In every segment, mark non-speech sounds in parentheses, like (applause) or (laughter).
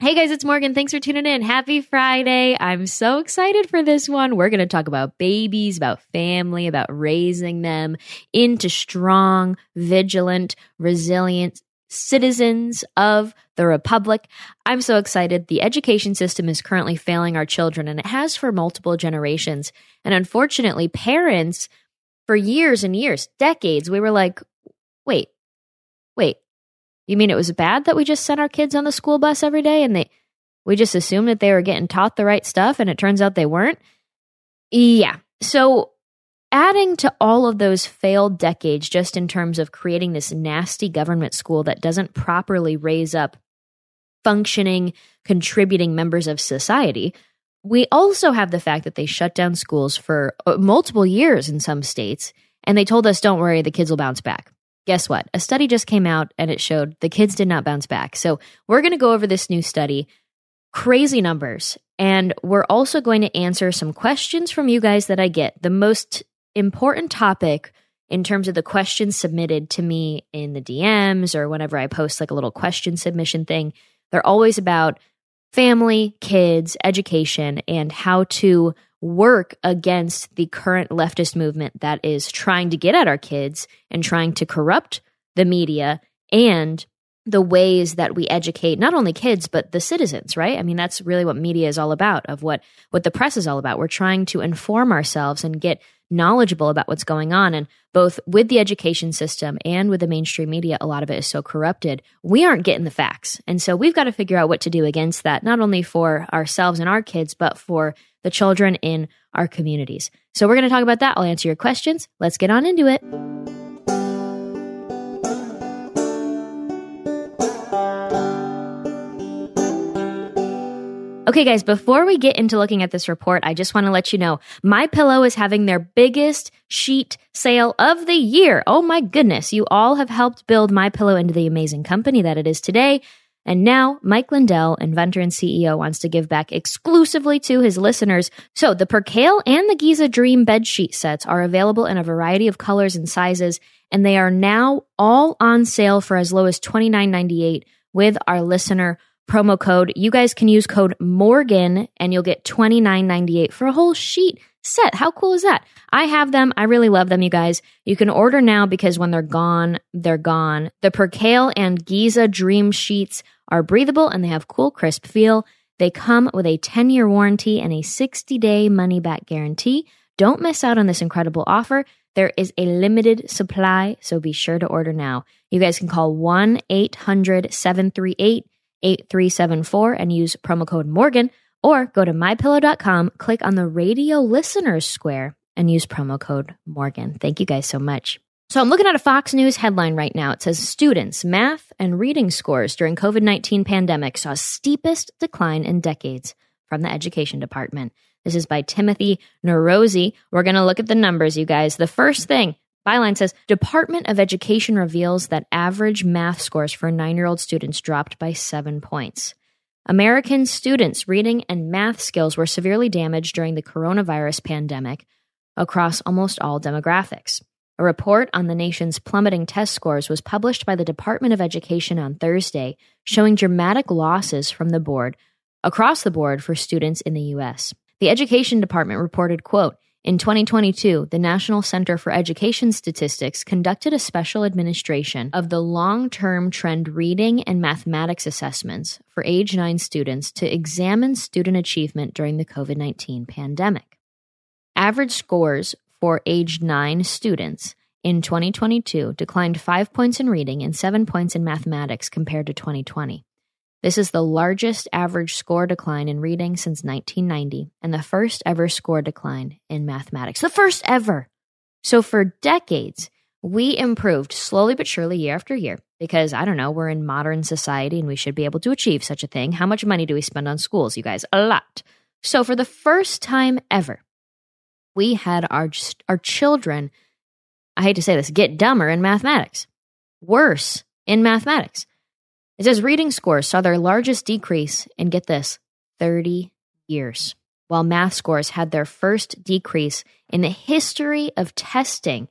Hey guys, it's Morgan. Thanks for tuning in. Happy Friday. I'm so excited for this one. We're going to talk about babies, about family, about raising them into strong, vigilant, resilient citizens of the Republic. I'm so excited. The education system is currently failing our children, and it has for multiple generations. And unfortunately, parents, for years and years, decades, we were like, wait, wait, you mean it was bad that we just sent our kids on the school bus every day and they we just assumed that they were getting taught the right stuff and it turns out they weren't? Yeah. So adding to all of those failed decades just in terms of creating this nasty government school that doesn't properly raise up functioning, contributing members of society, we also have the fact that they shut down schools for uh, multiple years in some states and they told us don't worry the kids will bounce back. Guess what? A study just came out and it showed the kids did not bounce back. So, we're going to go over this new study, crazy numbers, and we're also going to answer some questions from you guys that I get. The most important topic in terms of the questions submitted to me in the DMs or whenever I post like a little question submission thing, they're always about family, kids, education, and how to work against the current leftist movement that is trying to get at our kids and trying to corrupt the media and the ways that we educate not only kids but the citizens right? I mean that's really what media is all about of what what the press is all about. We're trying to inform ourselves and get knowledgeable about what's going on. And both with the education system and with the mainstream media a lot of it is so corrupted. We aren't getting the facts. And so we've got to figure out what to do against that not only for ourselves and our kids but for the children in our communities so we're going to talk about that i'll answer your questions let's get on into it Okay, guys, before we get into looking at this report, I just want to let you know My Pillow is having their biggest sheet sale of the year. Oh my goodness, you all have helped build My Pillow into the amazing company that it is today. And now Mike Lindell, inventor and CEO, wants to give back exclusively to his listeners. So the Percale and the Giza Dream bed sheet sets are available in a variety of colors and sizes, and they are now all on sale for as low as $29.98 with our listener promo code. You guys can use code Morgan and you'll get twenty nine ninety eight for a whole sheet set. How cool is that? I have them. I really love them, you guys. You can order now because when they're gone, they're gone. The Percale and Giza Dream Sheets are breathable and they have cool, crisp feel. They come with a 10 year warranty and a 60 day money back guarantee. Don't miss out on this incredible offer. There is a limited supply, so be sure to order now. You guys can call 1 800 738 8374 and use promo code Morgan or go to mypillow.com, click on the radio listeners square and use promo code Morgan. Thank you guys so much. So I'm looking at a Fox News headline right now. It says students math and reading scores during COVID-19 pandemic saw steepest decline in decades from the education department. This is by Timothy Nerozzi. We're going to look at the numbers, you guys. The first thing, Byline says Department of Education reveals that average math scores for nine year old students dropped by seven points. American students' reading and math skills were severely damaged during the coronavirus pandemic across almost all demographics. A report on the nation's plummeting test scores was published by the Department of Education on Thursday, showing dramatic losses from the board across the board for students in the US. The Education Department reported, quote, in 2022, the National Center for Education Statistics conducted a special administration of the long term trend reading and mathematics assessments for age 9 students to examine student achievement during the COVID 19 pandemic. Average scores for age 9 students in 2022 declined 5 points in reading and 7 points in mathematics compared to 2020. This is the largest average score decline in reading since 1990 and the first ever score decline in mathematics. The first ever. So for decades, we improved slowly but surely year after year because I don't know, we're in modern society and we should be able to achieve such a thing. How much money do we spend on schools, you guys? A lot. So for the first time ever, we had our our children I hate to say this, get dumber in mathematics. Worse in mathematics. It says reading scores saw their largest decrease in get this, 30 years, while math scores had their first decrease in the history of testing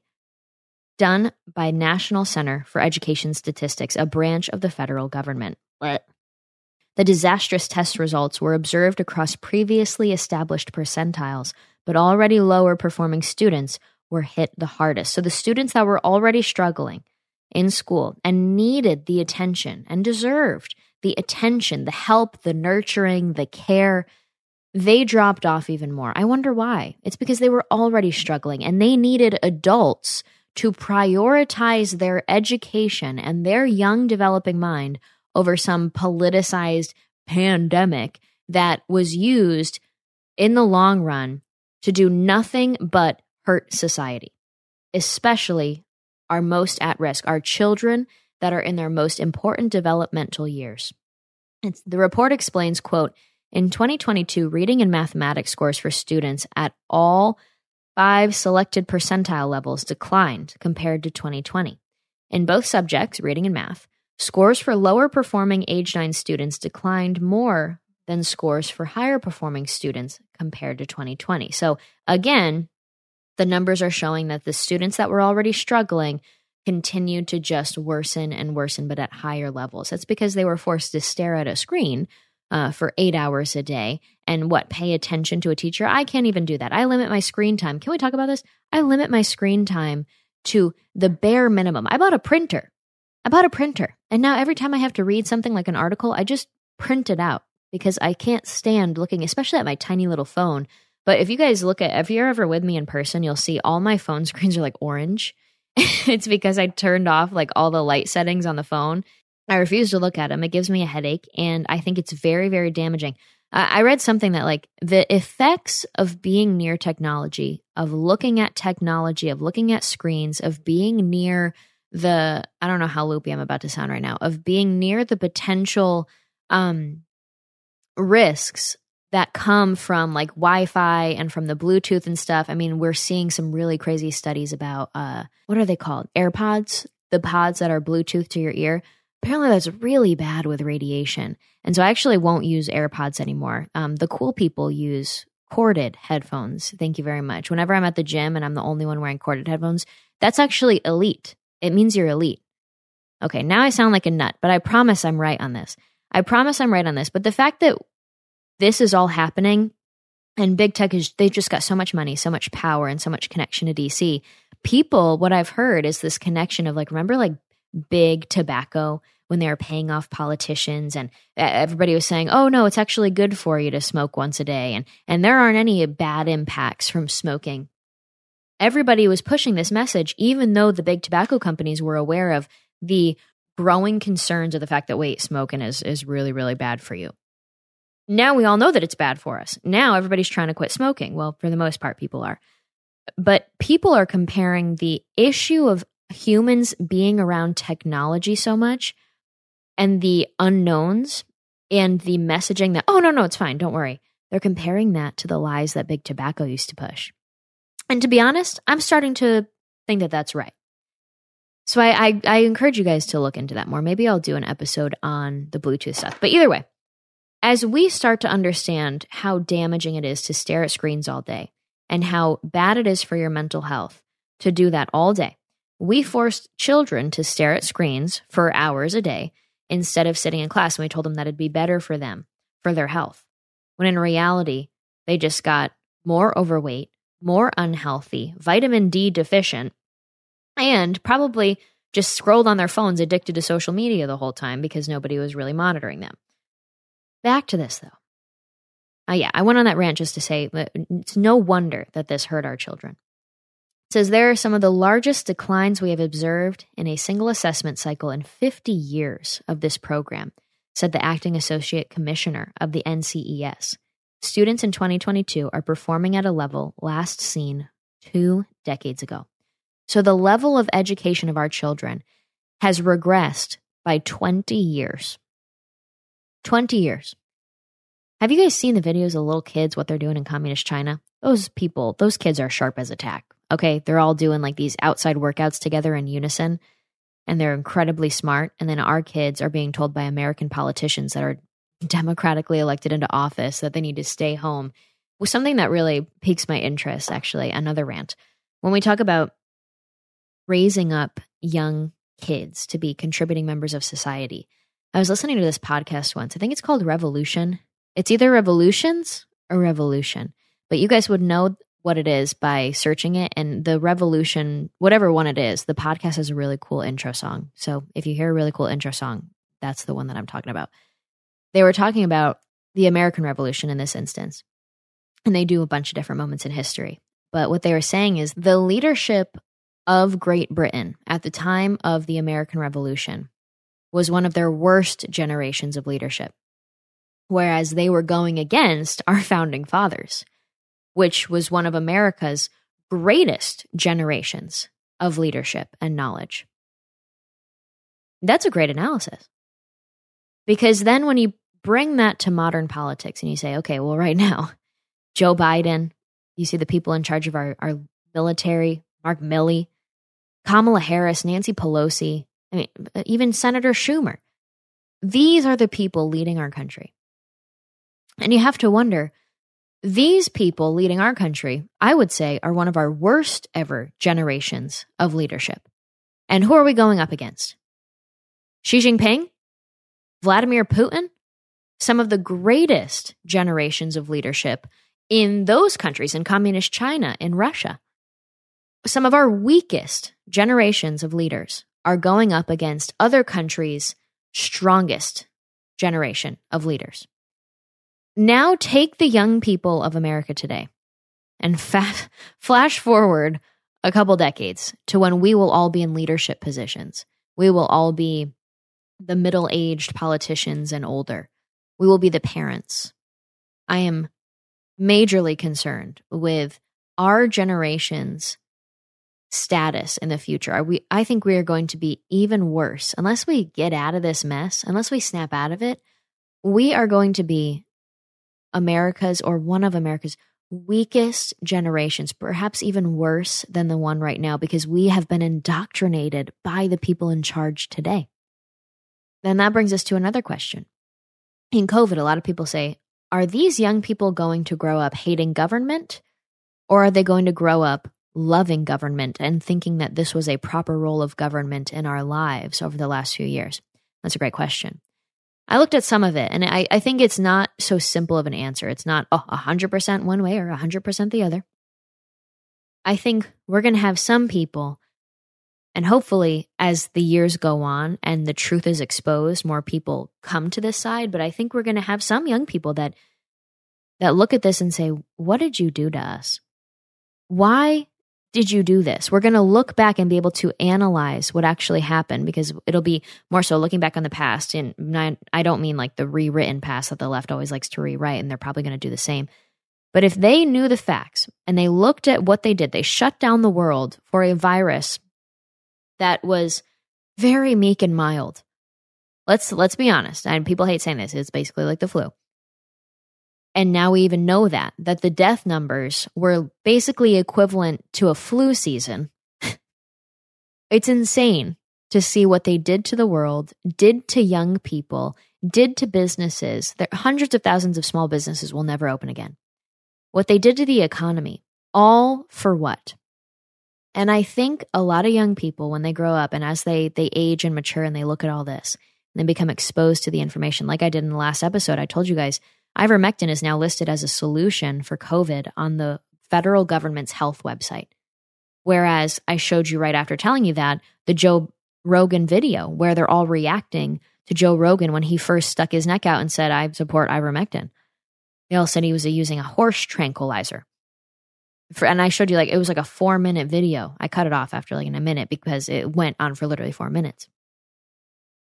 done by National Center for Education Statistics, a branch of the federal government. What? The disastrous test results were observed across previously established percentiles, but already lower performing students were hit the hardest. So the students that were already struggling in school and needed the attention and deserved the attention, the help, the nurturing, the care, they dropped off even more. I wonder why. It's because they were already struggling and they needed adults to prioritize their education and their young developing mind over some politicized pandemic that was used in the long run to do nothing but hurt society, especially our most at risk, are children that are in their most important developmental years. It's, the report explains, quote, in 2022, reading and mathematics scores for students at all five selected percentile levels declined compared to 2020. In both subjects, reading and math, scores for lower performing age 9 students declined more than scores for higher performing students compared to 2020. So, again, the numbers are showing that the students that were already struggling continued to just worsen and worsen, but at higher levels. That's because they were forced to stare at a screen uh, for eight hours a day. And what pay attention to a teacher? I can't even do that. I limit my screen time. Can we talk about this? I limit my screen time to the bare minimum. I bought a printer. I bought a printer. And now every time i have to read something like an article i just print it out because i can't stand looking especially at my tiny little phone but if you guys look at if you're ever with me in person you'll see all my phone (laughs) screens are like orange (laughs) it's because i turned off like all the light settings on the phone I refuse to look at them. It gives me a headache, and I think it's very, very damaging. I read something that, like, the effects of being near technology, of looking at technology, of looking at screens, of being near the, I don't know how loopy I'm about to sound right now, of being near the potential um, risks that come from like Wi-Fi and from the Bluetooth and stuff. I mean, we're seeing some really crazy studies about uh, what are they called? AirPods, the pods that are Bluetooth to your ear apparently that's really bad with radiation. And so I actually won't use AirPods anymore. Um, the cool people use corded headphones. Thank you very much. Whenever I'm at the gym and I'm the only one wearing corded headphones, that's actually elite. It means you're elite. Okay, now I sound like a nut, but I promise I'm right on this. I promise I'm right on this. But the fact that this is all happening. And big tech is they've just got so much money, so much power, and so much connection to DC. People, what I've heard is this connection of like, remember like big tobacco when they were paying off politicians and everybody was saying oh no it's actually good for you to smoke once a day and and there aren't any bad impacts from smoking. Everybody was pushing this message even though the big tobacco companies were aware of the growing concerns of the fact that wait smoking is is really really bad for you now we all know that it's bad for us now everybody's trying to quit smoking well for the most part people are but people are comparing the issue of humans being around technology so much and the unknowns and the messaging that, oh, no, no, it's fine, don't worry. They're comparing that to the lies that big tobacco used to push. And to be honest, I'm starting to think that that's right. So I, I, I encourage you guys to look into that more. Maybe I'll do an episode on the Bluetooth stuff. But either way, as we start to understand how damaging it is to stare at screens all day and how bad it is for your mental health to do that all day, we forced children to stare at screens for hours a day instead of sitting in class. And we told them that it'd be better for them, for their health. When in reality, they just got more overweight, more unhealthy, vitamin D deficient, and probably just scrolled on their phones addicted to social media the whole time because nobody was really monitoring them. Back to this though. Uh, yeah, I went on that rant just to say it's no wonder that this hurt our children says there are some of the largest declines we have observed in a single assessment cycle in 50 years of this program, said the acting associate commissioner of the NCES. Students in 2022 are performing at a level last seen two decades ago. So the level of education of our children has regressed by 20 years. 20 years. Have you guys seen the videos of little kids, what they're doing in communist China? Those people, those kids are sharp as a tack. Okay. They're all doing like these outside workouts together in unison and they're incredibly smart. And then our kids are being told by American politicians that are democratically elected into office that they need to stay home. Was something that really piques my interest, actually. Another rant. When we talk about raising up young kids to be contributing members of society, I was listening to this podcast once. I think it's called Revolution. It's either Revolutions or Revolution, but you guys would know what it is by searching it. And the Revolution, whatever one it is, the podcast has a really cool intro song. So if you hear a really cool intro song, that's the one that I'm talking about. They were talking about the American Revolution in this instance, and they do a bunch of different moments in history. But what they were saying is the leadership of Great Britain at the time of the American Revolution was one of their worst generations of leadership, whereas they were going against our founding fathers which was one of America's greatest generations of leadership and knowledge. That's a great analysis. Because then when you bring that to modern politics and you say, okay, well, right now, Joe Biden, you see the people in charge of our, our military, Mark Milley, Kamala Harris, Nancy Pelosi, I mean, uh, even Senator Schumer. These are the people leading our country. And you have to wonder these people leading our country, I would say, are one of our worst ever generations of leadership. And who are we going up against? Xi Jinping? Vladimir Putin? Some of the greatest generations of leadership in those countries, in communist China, in Russia. Some of our weakest generations of leaders are going up against other countries' strongest generation of leaders. Now take the young people of America today and (laughs) flash forward a couple decades to when we will all be in leadership positions. We will all be the middle aged politicians and older. We will be the parents. I am majorly concerned with our generation's status in the future. Are we I think we are going to be even worse unless we get out of this mess, unless we snap out of it. We are going to be America's or one of America's weakest generations, perhaps even worse than the one right now, because we have been indoctrinated by the people in charge today. Then that brings us to another question. In COVID, a lot of people say, are these young people going to grow up hating government or are they going to grow up loving government and thinking that this was a proper role of government in our lives over the last few years? That's a great question. I looked at some of it and I, I think it's not so simple of an answer. It's not oh, 100% one way or 100% the other. I think we're going to have some people, and hopefully, as the years go on and the truth is exposed, more people come to this side. But I think we're going to have some young people that that look at this and say, "What did you do to us? Why did you do this? We're going to look back and be able to analyze what actually happened because it'll be more so looking back on the past. And I don't mean like the rewritten past that the left always likes to rewrite, and they're probably going to do the same. But if they knew the facts and they looked at what they did, they shut down the world for a virus that was very meek and mild. Let's let's be honest. And people hate saying this. It's basically like the flu. And now we even know that, that the death numbers were basically equivalent to a flu season. (laughs) it's insane to see what they did to the world, did to young people, did to businesses. There, hundreds of thousands of small businesses will never open again. What they did to the economy, all for what? And I think a lot of young people, when they grow up and as they, they age and mature and they look at all this and they become exposed to the information, like I did in the last episode, I told you guys Ivermectin is now listed as a solution for COVID on the federal government's health website. Whereas I showed you right after telling you that the Joe Rogan video where they're all reacting to Joe Rogan when he first stuck his neck out and said, I support ivermectin. They all said he was using a horse tranquilizer. For, and I showed you like it was like a four minute video. I cut it off after like in a minute because it went on for literally four minutes.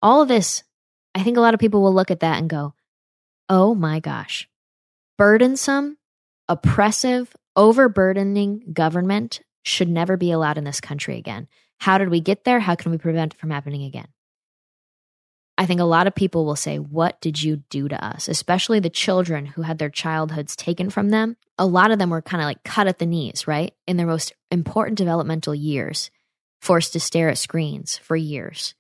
All of this, I think a lot of people will look at that and go, Oh my gosh. Burdensome, oppressive, overburdening government should never be allowed in this country again. How did we get there? How can we prevent it from happening again? I think a lot of people will say, What did you do to us? Especially the children who had their childhoods taken from them. A lot of them were kind of like cut at the knees, right? In their most important developmental years, forced to stare at screens for years.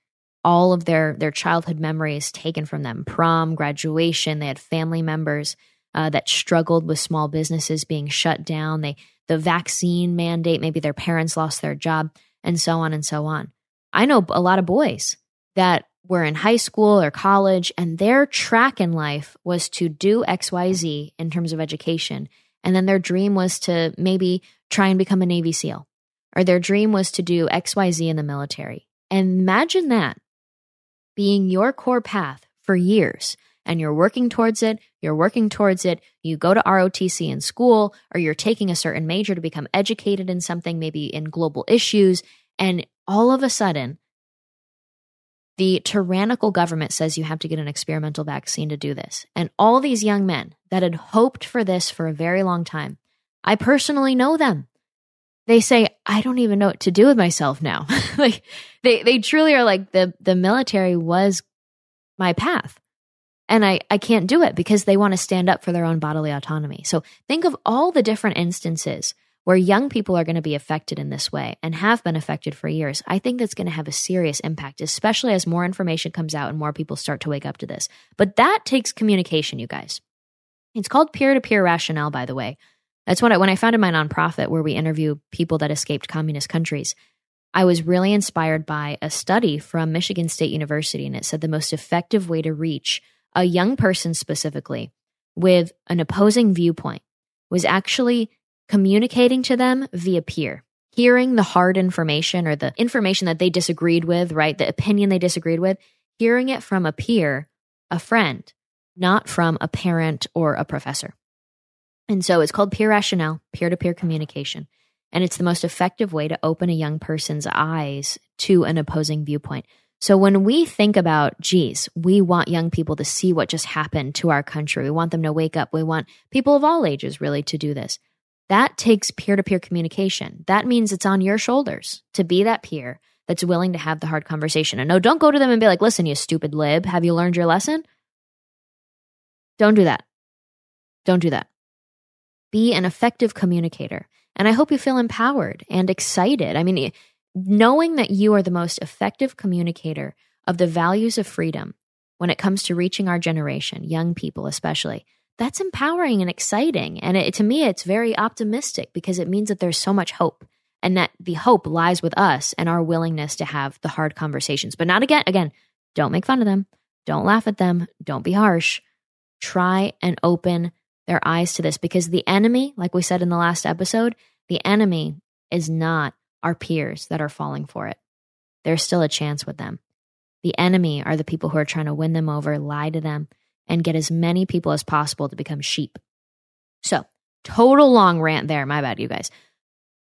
All of their, their childhood memories taken from them prom, graduation. They had family members uh, that struggled with small businesses being shut down. They, the vaccine mandate, maybe their parents lost their job, and so on and so on. I know a lot of boys that were in high school or college and their track in life was to do XYZ in terms of education. And then their dream was to maybe try and become a Navy SEAL, or their dream was to do XYZ in the military. And imagine that being your core path for years. And you're working towards it, you're working towards it, you go to ROTC in school, or you're taking a certain major to become educated in something, maybe in global issues. And all of a sudden, the tyrannical government says you have to get an experimental vaccine to do this. And all these young men that had hoped for this for a very long time, I personally know them. They say, I don't even know what to do with myself now. (laughs) like they, they truly are like the, the military was my path. And I, I can't do it because they want to stand up for their own bodily autonomy. So think of all the different instances where young people are going to be affected in this way and have been affected for years, I think that's going to have a serious impact, especially as more information comes out and more people start to wake up to this. But that takes communication, you guys. It's called peer to peer rationale, by the way. That's when I, when I founded my nonprofit where we interview people that escaped communist countries. I was really inspired by a study from Michigan State University, and it said the most effective way to reach a young person specifically with an opposing viewpoint was actually communicating to them via peer, hearing the hard information or the information that they disagreed with, right? The opinion they disagreed with, hearing it from a peer, a friend, not from a parent or a professor. And so it's called peer rationale, peer to peer communication. And it's the most effective way to open a young person's eyes to an opposing viewpoint. So when we think about, geez, we want young people to see what just happened to our country. We want them to wake up. We want people of all ages really to do this. That takes peer to peer communication. That means it's on your shoulders to be that peer that's willing to have the hard conversation. And no, don't go to them and be like, listen, you stupid lib, have you learned your lesson? Don't do that. Don't do that. Be an effective communicator. And I hope you feel empowered and excited. I mean, knowing that you are the most effective communicator of the values of freedom when it comes to reaching our generation, young people especially, that's empowering and exciting. And it, to me, it's very optimistic because it means that there's so much hope and that the hope lies with us and our willingness to have the hard conversations. But not again, again, don't make fun of them. Don't laugh at them. Don't be harsh. Try and open their eyes to this because the enemy, like we said in the last episode, the enemy is not our peers that are falling for it. There's still a chance with them. The enemy are the people who are trying to win them over, lie to them, and get as many people as possible to become sheep. So, total long rant there. My bad, you guys.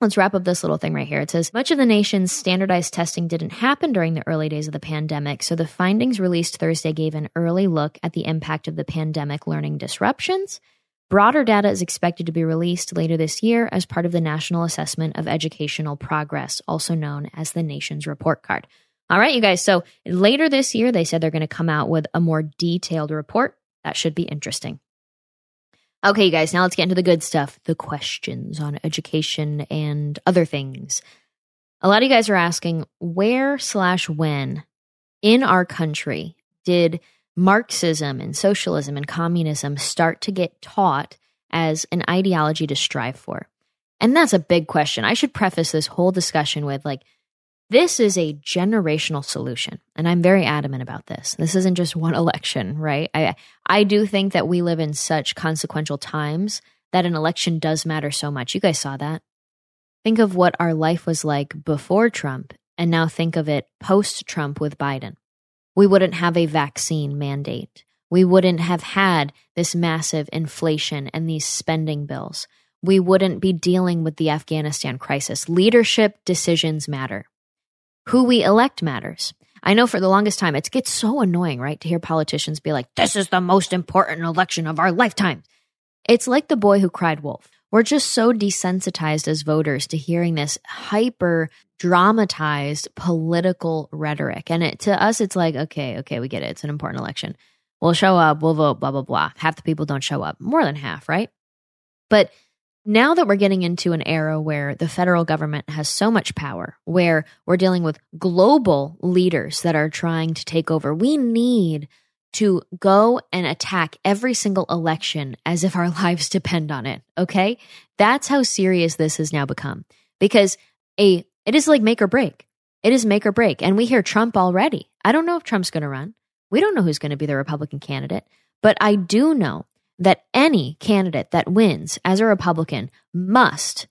Let's wrap up this little thing right here. It says much of the nation's standardized testing didn't happen during the early days of the pandemic, so the findings released Thursday gave an early look at the impact of the pandemic learning disruptions. Broader data is expected to be released later this year as part of the National Assessment of Educational Progress, also known as the Nation's Report Card. All right, you guys. So later this year, they said they're going to come out with a more detailed report. That should be interesting. Okay, you guys, now let's get into the good stuff the questions on education and other things. A lot of you guys are asking where slash when in our country did Marxism and socialism and communism start to get taught as an ideology to strive for? And that's a big question. I should preface this whole discussion with like, this is a generational solution. And I'm very adamant about this. This isn't just one (laughs) election, right? I, I do think that we live in such consequential times that an election does matter so much. You guys saw that. Think of what our life was like before Trump, and now think of it post Trump with Biden. We wouldn't have a vaccine mandate. We wouldn't have had this massive inflation and these spending bills. We wouldn't be dealing with the Afghanistan crisis. Leadership decisions matter who we elect matters. I know for the longest time, it gets so annoying, right? To hear politicians be like, this is the most important election of our lifetime. It's like the boy who cried wolf. we're just so desensitized as voters to hearing this hyper dramatized political rhetoric. And it, to us, it's like, okay, okay, we get it. It's an important election. We'll show up, we'll vote, blah, blah, blah. Half the people don't show up, more than half, right? But now that we're getting into an era where the federal government has so much power, where we're dealing with global leaders that are trying to take over, we need to go and attack every single election as if our (laughs) lives depend on it. Okay. That's how serious this has now become because a, it is like make or break. It is make or break. And we hear Trump already. I don't know if Trump's going to run. We don't know who's going to be the Republican candidate, but I do know that any candidate that wins as a Republican must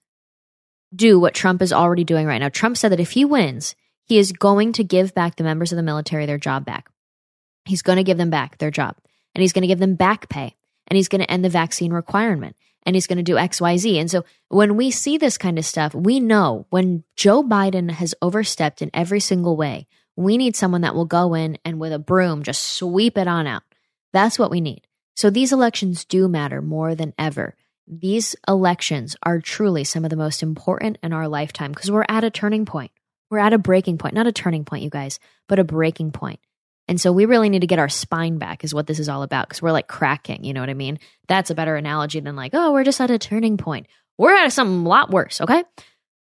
do what Trump is already doing right now. Trump said that if he wins, he is going to give back the members of the military their job back. He's going to give them back their job and he's going to give them back pay and he's going to end the vaccine requirement and he's going to do XYZ. And so when we see this kind of stuff, we know when Joe Biden has overstepped in every single way, we need someone that will go in and with a broom just sweep it on out. That's what we need. So these elections do matter more than ever. These elections are truly some of the most important in our lifetime because we're at a turning point. We're at a breaking point, not a turning point, you guys, but a breaking point. And so we really need to get our spine back, is what this is all about, because we're like cracking. You know what I mean? That's a better analogy than like, oh, we're just at a turning point. We're at something a lot worse. Okay.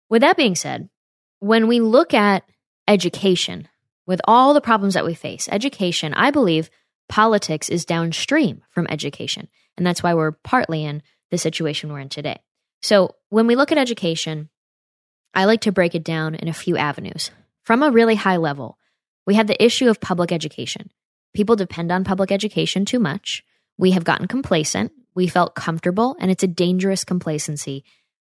With that being said, when we look at education, with all the problems that we face, education, I believe politics is downstream from education. And that's why we're partly in the situation we're in today. So when we look at education, I like to break it down in a few avenues. From a really high level, we have the issue of public education. People depend on public education too much. We have gotten complacent. We felt comfortable, and it's a dangerous complacency.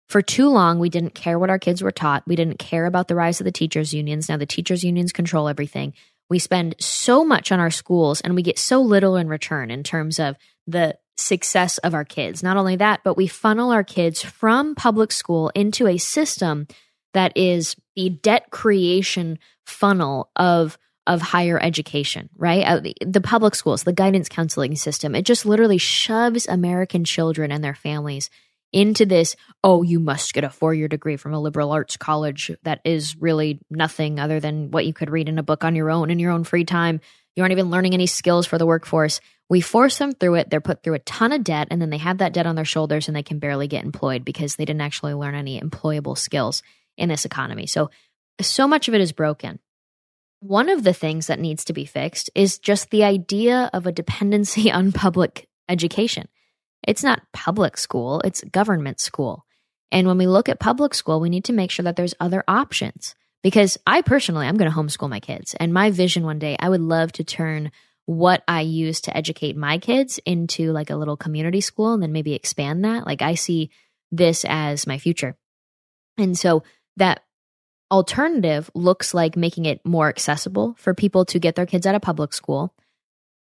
For too long, we didn't care what our kids were taught. We didn't care about the rise of the teachers' unions. Now the teachers' unions control everything. We spend so much on our schools and we get so little in return in terms of the success of our kids. Not only that, but we funnel our kids from public school into a system that is the debt creation funnel of of higher education, right? Uh, the, public schools, the guidance counseling system, it just literally shoves American children and their families into this, oh, you must get a four year degree from a liberal arts college that is really nothing other than what you could read in a book on your own in your own free time. You aren't even learning any skills for the workforce. We force them through it. They're put through a ton of debt, and then they have that debt on their shoulders and they can barely get employed because they didn't actually learn any employable skills in this economy. So, so much of it is broken. One of the things that needs to be fixed is just the idea of a dependency (laughs) on public education. It's not public school, it's government school. And when we look at public school, we need to make sure that there's other options. Because I personally, I'm going to homeschool my kids. And my vision one day, I would love to turn what I use to educate my kids into like a little community school and then maybe expand that. Like I see this as my future. And so that alternative looks like making it more accessible for people to get their kids out of public school,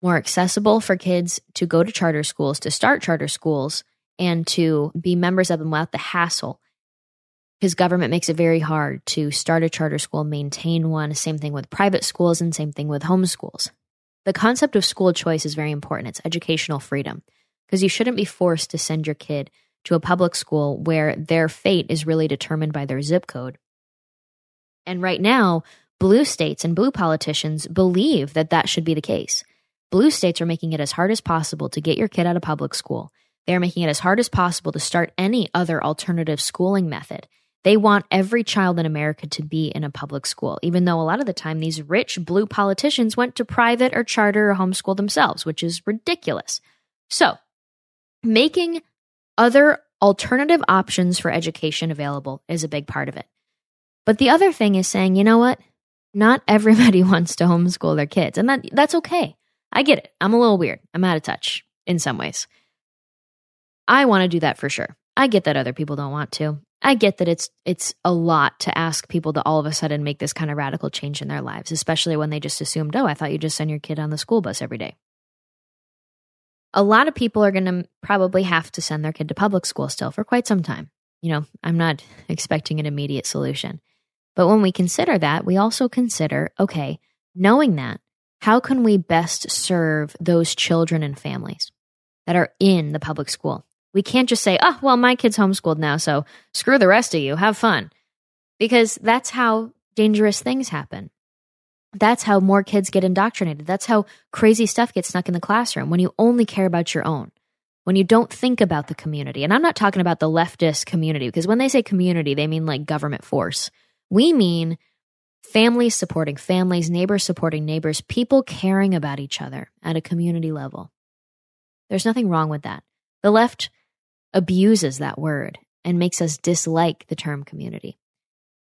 more accessible for kids to go to charter schools, to start charter schools, and to be members of them without the hassle. Because government makes it very hard to start a charter school, maintain one. Same thing with private schools, and same thing with homeschools. The concept of school choice is very important. It's educational freedom because you shouldn't be forced to send your kid to a public school where their fate is really determined by their zip code. And right now, blue states and blue politicians believe that that should be the case. Blue states are making it as hard as possible to get your kid out of public school. They're making it as hard as possible to start any other alternative schooling method. They want every child in America to be in a public school, even though a lot of the time these rich blue politicians went to private or charter or homeschool themselves, which is ridiculous. So, making other alternative options for education available is a big part of it. But the other thing is saying, you know what? Not (laughs) everybody wants to homeschool their kids, and that that's okay. I get it. I'm a little weird. I'm out of touch in some ways. I want to do that for sure. I get that other people don't want to. I get that it's it's a lot to ask people to all of a sudden make this kind of radical change in their lives, especially when they just assumed, "Oh, I thought you just send your kid on the school bus every day." A lot of people are going to probably have to send their kid to public school still for quite some time. You know, I'm not (laughs) expecting an immediate solution. But when we consider that, we also consider okay, knowing that, how can we best serve those children and families that are in the public school? We can't just say, oh, well, my kid's homeschooled now, so screw the rest of you, have fun. Because that's how dangerous things happen. That's how more kids get indoctrinated. That's how crazy stuff gets snuck in the classroom when you only care about your own, when you don't think about the community. And I'm not talking about the leftist community, because when they say community, they mean like government force. We mean families supporting families, neighbors supporting neighbors, people caring about each other at a community level. There's nothing wrong with that. The left abuses that word and makes us dislike the term community.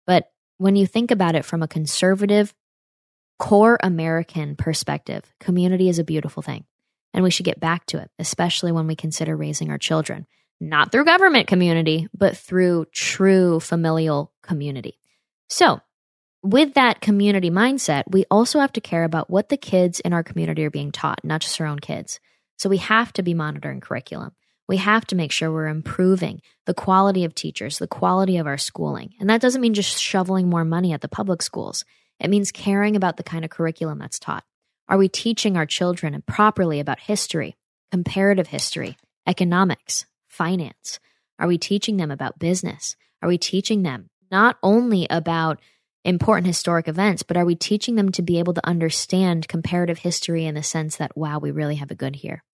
But when you think about it from a conservative, core American perspective, community is a beautiful thing. And we should get back to it, especially when we consider raising our children, not through government community, but through true familial community. So, with that community mindset, we also have to care about what the kids in our community are being taught, not just our own kids. So, we have to be monitoring curriculum. We have to make sure we're improving the quality of teachers, the quality of our schooling. And that doesn't mean just shoveling more money at the public schools. It means caring about the kind of curriculum that's taught. Are we teaching our children properly about history, comparative history, economics, finance? Are we teaching them about business? Are we teaching them not only about important historic events, but are we teaching them to be able to understand comparative history in the sense that, wow, we really have a good here?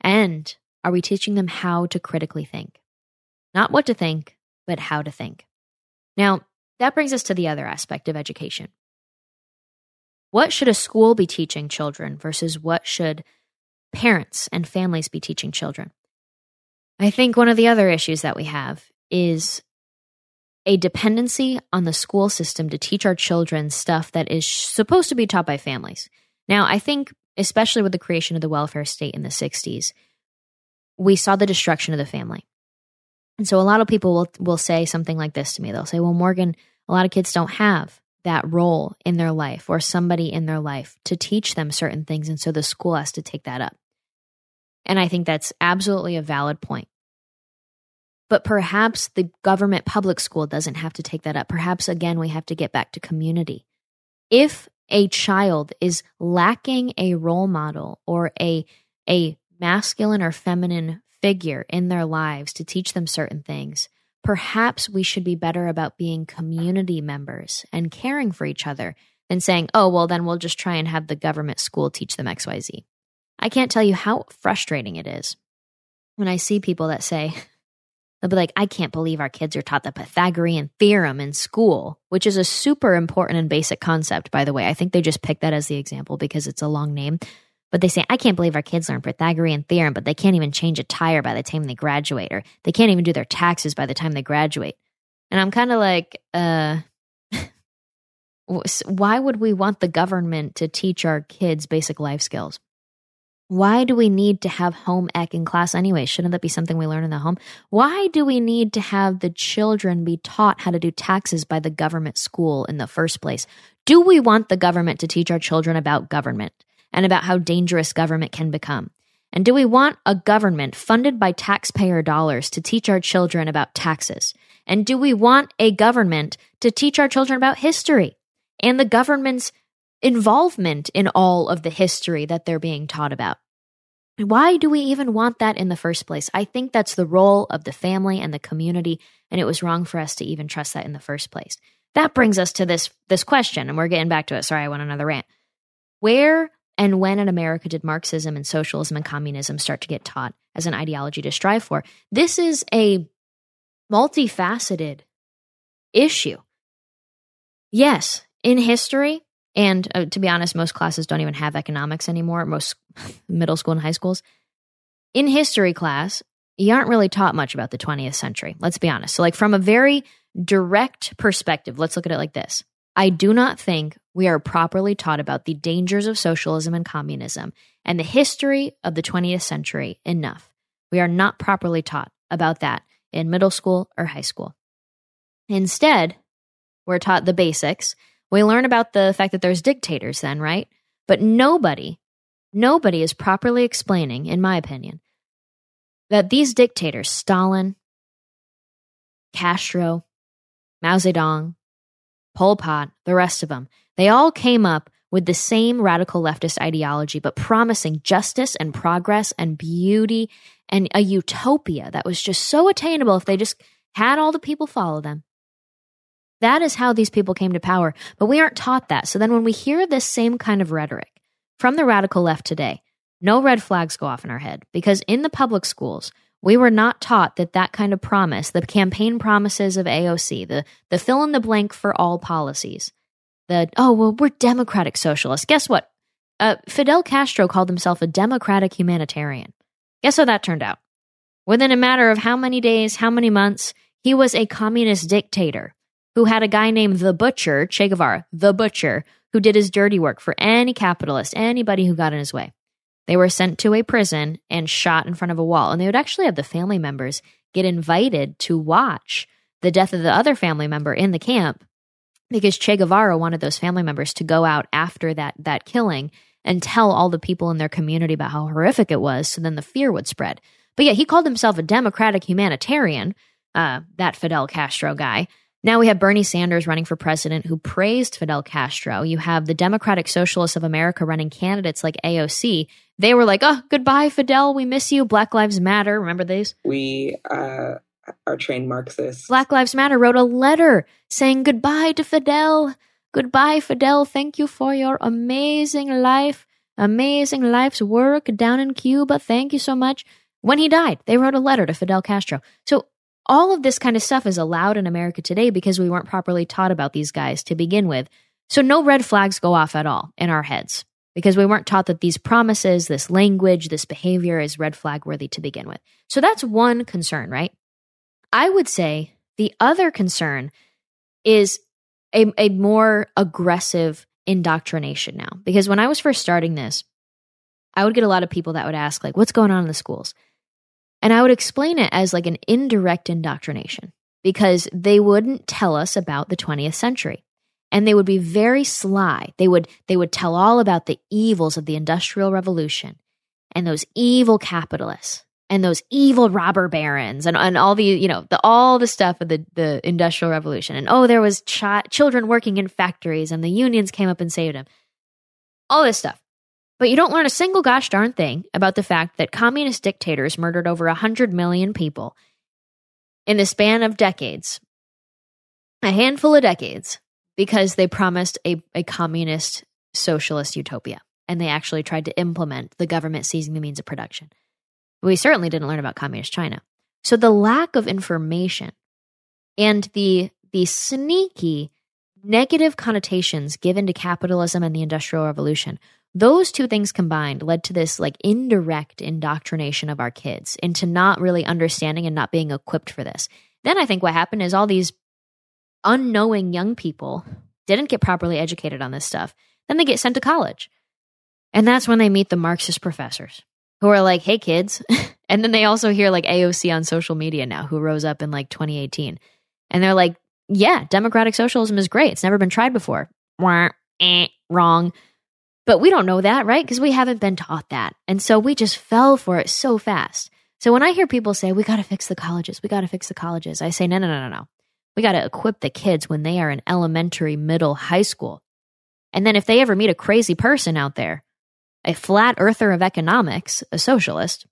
And are we teaching them how to critically think? Not what to think, but how to think. Now, that brings us to the other aspect of education. What should a school be teaching children versus what should parents and families be teaching children? I think one of the other issues that we have is a dependency on the school system to teach our children stuff that is supposed to be taught by families. Now, I think, especially with the creation of the welfare state in the 60s, we saw the destruction of the family. And so a lot of people will will say something like this to me. They'll say, "Well, Morgan, a lot of kids don't have that role in their life or somebody in their life to teach them certain things and so the school has to take that up." And I think that's absolutely a valid point. But perhaps the government public school doesn't have to take that up. Perhaps again we have to get back to community. If a child is lacking a role model or a a masculine or feminine figure in their lives to teach them certain things, perhaps we should be better about being community members and caring for each other than saying, oh, well, then we'll just try and have the government school teach them XYZ. I can't tell you how frustrating it is when I see people that say, (laughs) they'll be like, I can't believe our kids are taught the Pythagorean theorem in school, which is a super important and basic concept, by the way. I think they just picked that as the example because it's a long name. But they say, I can't believe our kids learn Pythagorean theorem, but they can't even change a tire by the time they graduate, or they can't even do their taxes by the time they graduate. And I'm kind of like, uh, (laughs) why would we want the government to teach our kids basic life skills? Why do we need to have home ec in class anyway? Shouldn't that be something we learn in the home? Why do we need to have the children be taught how to do taxes by the government school in the first place? Do we want the government to teach our children about government? And about how dangerous government can become? And do we want a government funded by taxpayer dollars to teach our children about taxes? And do we want a government to teach our children about history and the government's involvement in all of the history that they're being taught about? Why do we even want that in the first place? I think that's the role of the family and the community, and it was wrong for us to even trust that in the first place. That brings us to this this question, and we're getting back to it. Sorry, I went another rant. Where and when in America did Marxism and socialism and communism start to get taught as an ideology to strive for? This is a multifaceted issue. Yes, in history, and uh, to be honest, most classes don't even have economics anymore, most (laughs) middle school and high schools. In history class, you aren't really taught much about the 20th century. Let's be honest. So, like, from a very direct perspective, let's look at it like this I do not think we are properly taught about the dangers of socialism and communism and the history of the 20th century enough. We are not properly taught about that in middle school or high school. Instead, we're taught the basics. We learn about the fact that there's dictators then, right? But nobody, nobody is properly explaining, in my opinion, that these dictators, Stalin, Castro, Mao Zedong, Pol Pot, the rest of them, they all came up with the same radical leftist ideology, but promising justice and progress and beauty and a utopia that was just so attainable if they just had all the people follow them. That is how these people came to power, but we aren't taught that. So then when we hear this same kind of rhetoric from the radical left today, no red flags go off in our head because in the public schools, we were not taught that that kind of promise, the campaign promises of AOC, the, the fill in the blank for all policies, the, oh, well, we're democratic socialists. Guess what? Uh, Fidel Castro called himself a democratic humanitarian. Guess how that turned out? Within a matter of how many days, how many months, he was a communist dictator who had a guy named the Butcher, Che Guevara, the Butcher, who did his dirty work for any capitalist, anybody who got in his way. They were sent to a prison and shot in front of a wall. And they would actually have the family members get invited to watch the death of the other family member in the camp because Che Guevara wanted those family members to go out after that, that killing and tell all the people in their community about how horrific it was so then the fear would spread. But yeah, he called himself a democratic humanitarian, uh, that Fidel Castro guy. Now we have Bernie Sanders running for president who praised Fidel Castro. You have the Democratic Socialists of America running candidates like AOC. They were like, oh, goodbye, Fidel. We miss you. Black Lives Matter. Remember these? We uh, are trained Marxists. Black Lives Matter wrote a letter saying goodbye to Fidel. Goodbye, Fidel. Thank you for your amazing life, amazing life's work down in Cuba. Thank you so much. When he died, they wrote a letter to Fidel Castro. So all of this kind of stuff is allowed in America today because we weren't properly taught about these guys to begin with. So no red flags go off at all in our heads because we weren't taught that these promises, this language, this behavior is red flag worthy to begin with. So that's one concern, right? I would say the other concern is a, a more aggressive indoctrination now. Because when I was first starting this, I would get a lot of people that would ask, like, what's going on in the schools? And I would explain it as like an indirect indoctrination because they wouldn't tell us about the 20th century. And they would be very sly. They would they would tell all about the evils of the industrial revolution and those evil capitalists and those evil robber barons and, and all the you know the all the stuff of the the industrial revolution and oh there was ch- children working in factories and the unions came up and saved them all this stuff but you don't learn a single gosh darn thing about the fact that communist dictators murdered over 100 million people in the span of decades, a handful of decades, because they promised a, a communist socialist utopia. And they actually tried to implement the government seizing the means of production. We certainly didn't learn about communist China. So the lack of information and the the sneaky negative connotations given to capitalism and the industrial revolution those two things combined led to this like indirect indoctrination of our kids into not really understanding and not being equipped for this. Then I think what happened is all these unknowing young people didn't get properly educated on this stuff. Then they get sent to college. And that's when they meet the Marxist professors who are like, hey, kids. (laughs) and then they also hear like AOC on social media now, who rose up in like 2018. And they're like, yeah, democratic socialism is great. It's never been tried before. Eh, wrong. But we don't know that, right? Because we haven't been taught that. And so we just fell for it so fast. So when I hear people say, we got to fix the colleges, we got to fix the colleges, I say, no, no, no, no, no. We got to equip the kids when they are in elementary, middle, high school. And then if they ever meet a crazy person out there, a flat earther of economics, a socialist,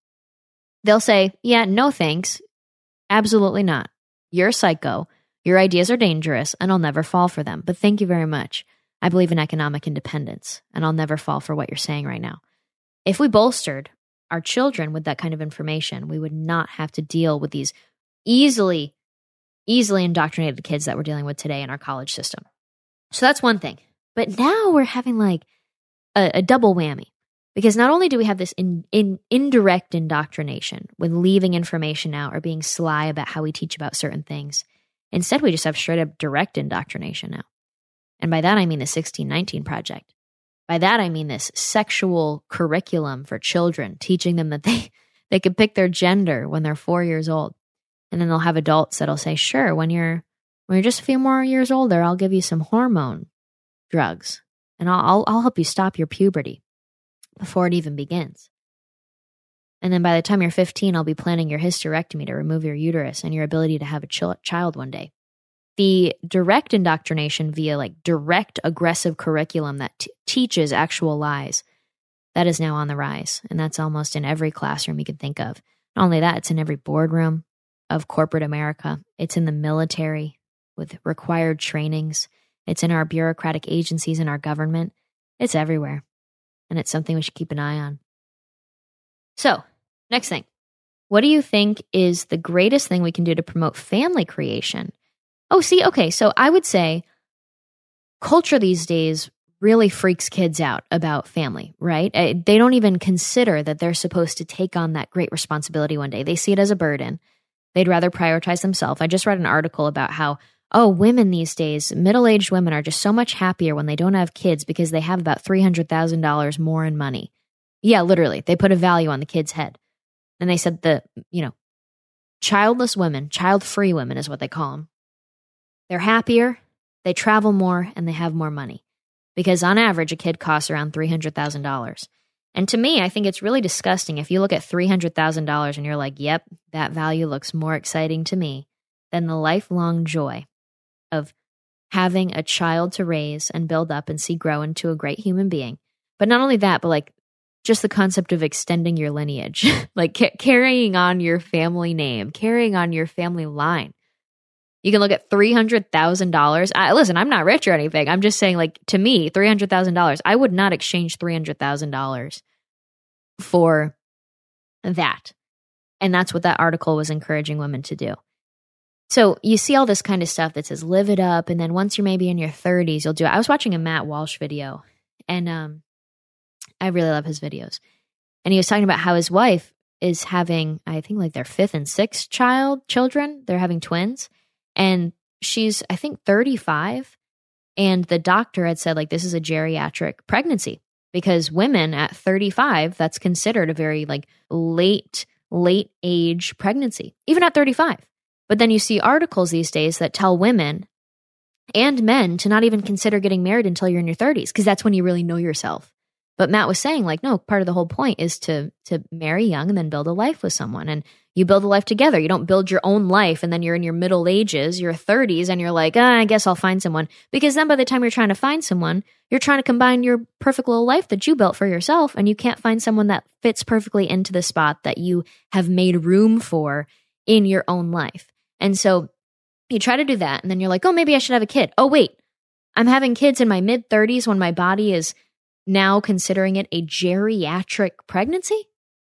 they'll say, yeah, no thanks. Absolutely not. You're a psycho. Your ideas are dangerous, and I'll never fall for them. But thank you very much. I believe in economic independence, and I'll never fall for what you're saying right now. If we bolstered our children with that kind of information, we would not have to deal with these easily, easily indoctrinated kids that we're dealing with today in our college system. So that's one thing. But now we're having like a, a double whammy because not only do we have this in, in, indirect indoctrination with leaving information out or being sly about how we teach about certain things, instead we just have straight up direct indoctrination now. And by that, I mean the 1619 Project. By that, I mean this sexual curriculum for children, teaching them that they, (laughs) they could pick their gender when they're four years old. And then they'll have adults that'll say, sure, when you're, when you're just a few more years older, I'll give you some hormone drugs and I'll, I'll, I'll help you stop your puberty before it even begins. And then by the time you're 15, I'll be planning your hysterectomy to remove your uterus and your ability to have a ch- child one day the direct indoctrination via like direct aggressive curriculum that t- teaches actual lies that is now on the rise and that's almost in every classroom you can think of Not only that, it's in every boardroom of corporate America, it's in the military with required trainings, it's in our bureaucratic agencies in our government. It's everywhere. And it's something we should keep an eye on. So, next thing. What do you think is the greatest thing we can do to promote family creation? Oh, see, okay. So I would say culture these days really freaks kids out about family, right? Uh, they don't even consider that they're supposed to take on that great responsibility one day. They see it as a burden. They'd rather prioritize themselves. I just read an article about how, oh, women these days, middle aged women are just so much happier when they don't have kids because they have about $300,000 more in money. Yeah, literally. They put a value on the kid's head. And they said the, you know, childless women, child free women is what they call them. They're happier, they travel more, and they have more money because on average, a kid costs around $300,000. And to me, I think it's really disgusting if you look at $300,000 and you're like, yep, that value looks more exciting to me than the lifelong joy of having a child to raise and build up and see grow into a great human being. But not only that, but like just the concept of extending your lineage, (laughs) like ca- carrying on your family name, carrying on your family line. You can look at $300,000. Listen, I'm not rich or anything. I'm just saying, like, to me, $300,000, I would not exchange $300,000 for that. And that's what that article was encouraging women to do. So you see all this kind of stuff that says live it up. And then once you're maybe in your 30s, you'll do it. I was watching a Matt Walsh video and um, I really love his videos. And he was talking about how his wife is having, I think, like their fifth and sixth child, children. They're having twins and she's, I think, 35. And the doctor had said, like, this is a geriatric pregnancy because women at 35, that's considered a very like late, late age pregnancy, even at 35. But then you see articles these days that tell women and men to not even consider getting married until you're in your 30s because that's when you really know yourself. But Matt was saying like no, part of the whole point is to to marry young and then build a life with someone and you build a life together. You don't build your own life and then you're in your middle ages, your 30s, and you're like, ah, I guess I'll find someone. Because then by the time you're trying to find someone, you're trying to combine your perfect little life that you built for yourself, and you can't find someone that fits perfectly into the spot that you have made room for in your own life. And so you try to do that, and then you're like, oh, maybe I should have a kid. Oh, wait, I'm having kids in my mid 30s when my body is now considering it a geriatric pregnancy?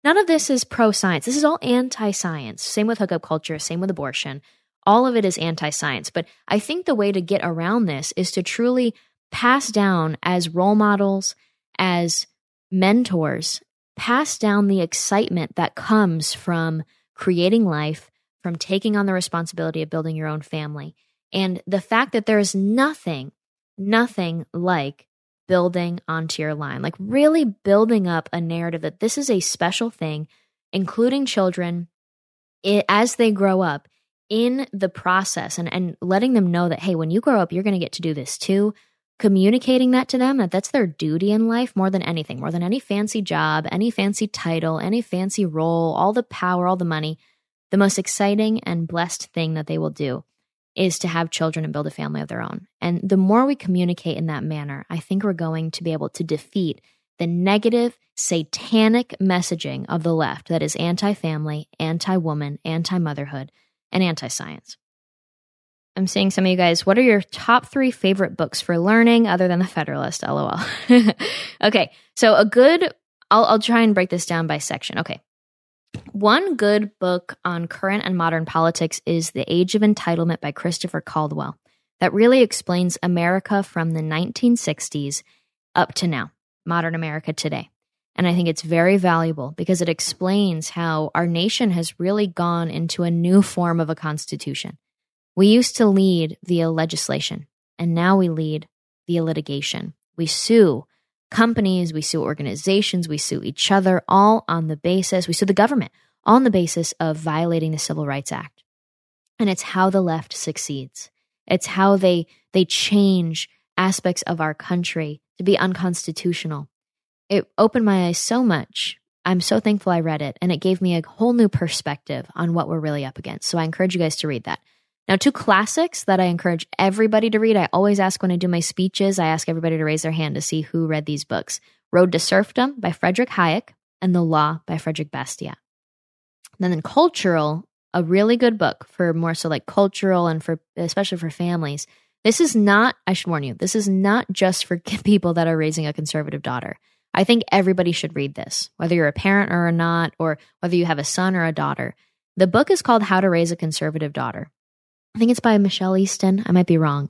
None of this is pro science. This is all anti science. Same with hookup culture, same with abortion. All of it is anti science. But I think the way to get around this is to truly pass down as role models, as mentors, pass down the excitement that comes from creating life, from taking on the responsibility of building your own family. And the fact that there is nothing, nothing like building onto your line, like really building up a narrative that this is a special thing, including children it, as they grow up in the process and, and letting them know that, hey, when you grow up, you're going to get to do this too. Communicating that to them, that that's their duty in life more than anything, more than any fancy job, any fancy title, any fancy role, all the power, all the money. The most exciting and blessed thing that they will do is to have children and build a family of their own. And the more we communicate in that manner, I think we're going to be able to defeat the negative, satanic messaging of the left that is anti family, anti woman, anti motherhood, and anti science. I'm seeing some of you guys. What are your top three favorite books for learning other than The Federalist? (laughs) LOL. (laughs) okay, so a good, I'll, I'll try and break this down by section. Okay, one good book on current and modern politics is The Age of Entitlement by Christopher Caldwell, that really explains America from the 1960s up to now, modern America today. And I think it's very valuable because it explains how our nation has really gone into a new form of a constitution. We used to lead via legislation, and now we lead via litigation. We sue companies, we sue organizations, we sue each other, all on the basis, we sue the government, on the basis of violating the Civil Rights Act. And it's how the left succeeds. It's how they they change aspects of our country to be unconstitutional. It opened my eyes so much. I'm so thankful I read it, and it gave me a whole new perspective on what we're really up against. So I encourage you guys to read that. Now, two classics that I encourage everybody to read. I always ask when I do my speeches, I ask everybody to raise their hand to see who read these books Road to Serfdom by Frederick Hayek and The Law by Frederick Bastiat. And then cultural, a really good book for more so like cultural and for especially for families. This is not, I should warn you, this is not just for (laughs) people that are raising a conservative daughter. I think everybody should read this, whether you're a parent or not, or whether you have a son or a daughter. The book is called How to Raise a Conservative Daughter. I think it's by Michelle Easton. I might be wrong.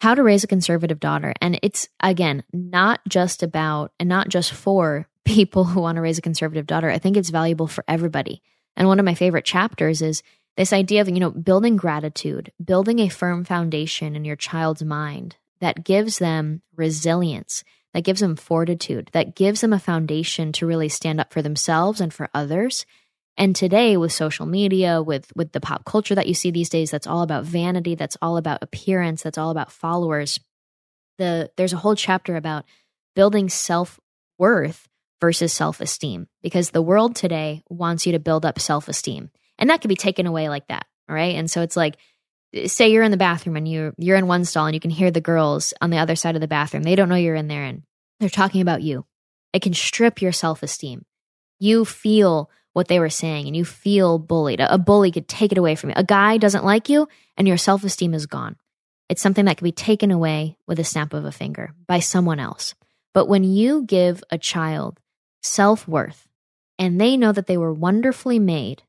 How to Raise a Conservative Daughter. And it's, again, not just about and not just for (laughs) people who want to raise a conservative daughter. I think it's valuable for everybody. And one of my favorite chapters is this idea of, you know, building gratitude, building a firm foundation in your child's mind that gives them resilience, that gives them fortitude, that gives them a foundation to really stand up for themselves and for others. And today with social media, with with the pop culture that you see these days that's all about vanity, that's all about appearance, that's all about followers. The there's a whole chapter about building self-worth versus self-esteem because the world today wants you to build up self-esteem. And that can be taken away like that, right? And so it's like say you're in the bathroom and you're you're in one stall and you can hear the girls on the other side of the bathroom. They don't know you're in there and they're talking about you. It can strip your self-esteem. You feel what they were saying and you feel bullied. A bully could take it away from you. A guy doesn't like you and your self-esteem is gone. It's something that can be taken away with a snap of a finger by someone else. But when you give a child self-worth and they know that they were wonderfully made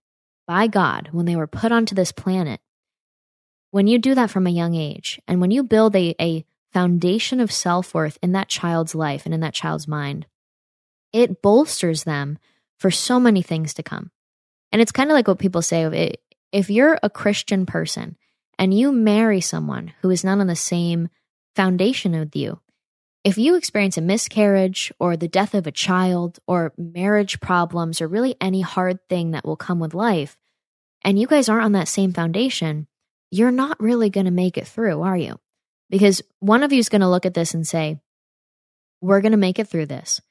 by God when they were put onto this planet, when you do that from a young age and when you build a, a foundation of self worth in that child's life and in that child's mind, it bolsters them for so many things to come. And it's kind of like what people say if you're a Christian person and you marry someone who is not on the same foundation with you, if you experience a miscarriage or the death of a child or marriage problems or really any hard thing that will come with life, and you guys aren't on that same foundation, you're not really going to make it through, are you? Because one of you is going to look at this and say, We're going to make it through this.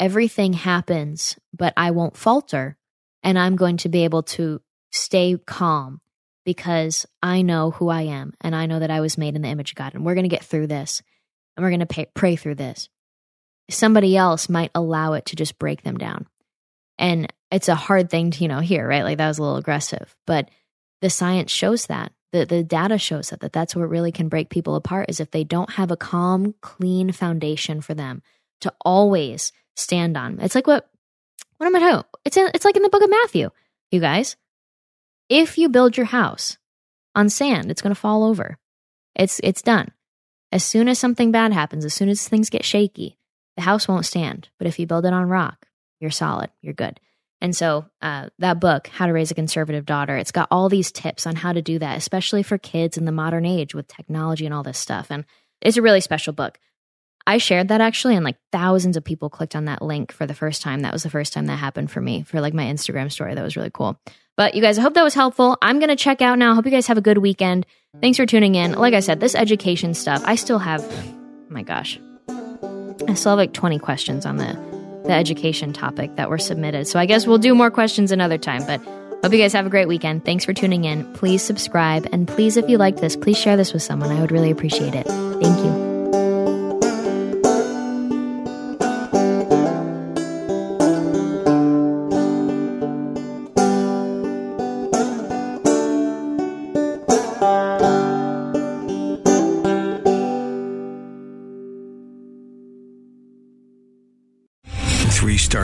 Everything happens, but I won't falter. And I'm going to be able to stay calm because I know who I am and I know that I was made in the image of God. And we're going to get through this and we're going to pray through this. Somebody else might allow it to just break them down. And it's a hard thing to, you know, hear, right? Like that was a little aggressive, but the science shows that the, the data shows that, that that's what really can break people apart is if they don't have a calm, clean foundation for them to always stand on. It's like what, what am I talking? It's in, it's like in the book of Matthew, you guys. If you build your house on sand, it's going to fall over. It's, it's done. As soon as something bad happens, as soon as things get shaky, the house won't stand. But if you build it on rock, you're solid, you're good. And so uh, that book, How to Raise a Conservative Daughter, it's got all these tips on how to do that, especially for kids in the modern age with technology and all this stuff. And it's a really special book. I shared that actually, and like thousands of people clicked on that link for the first time. That was the first time that happened for me for like my Instagram story. That was really cool. But you guys, I hope that was helpful. I'm going to check out now. Hope you guys have a good weekend. Thanks for tuning in. Like I said, this education stuff, I still have, oh my gosh, I still have like 20 questions on the the education topic that were submitted. So I guess we'll do more questions another time, but hope you guys have a great weekend. Thanks for tuning in. Please subscribe. And please, if you like this, please share this with someone. I would really appreciate it. Thank you.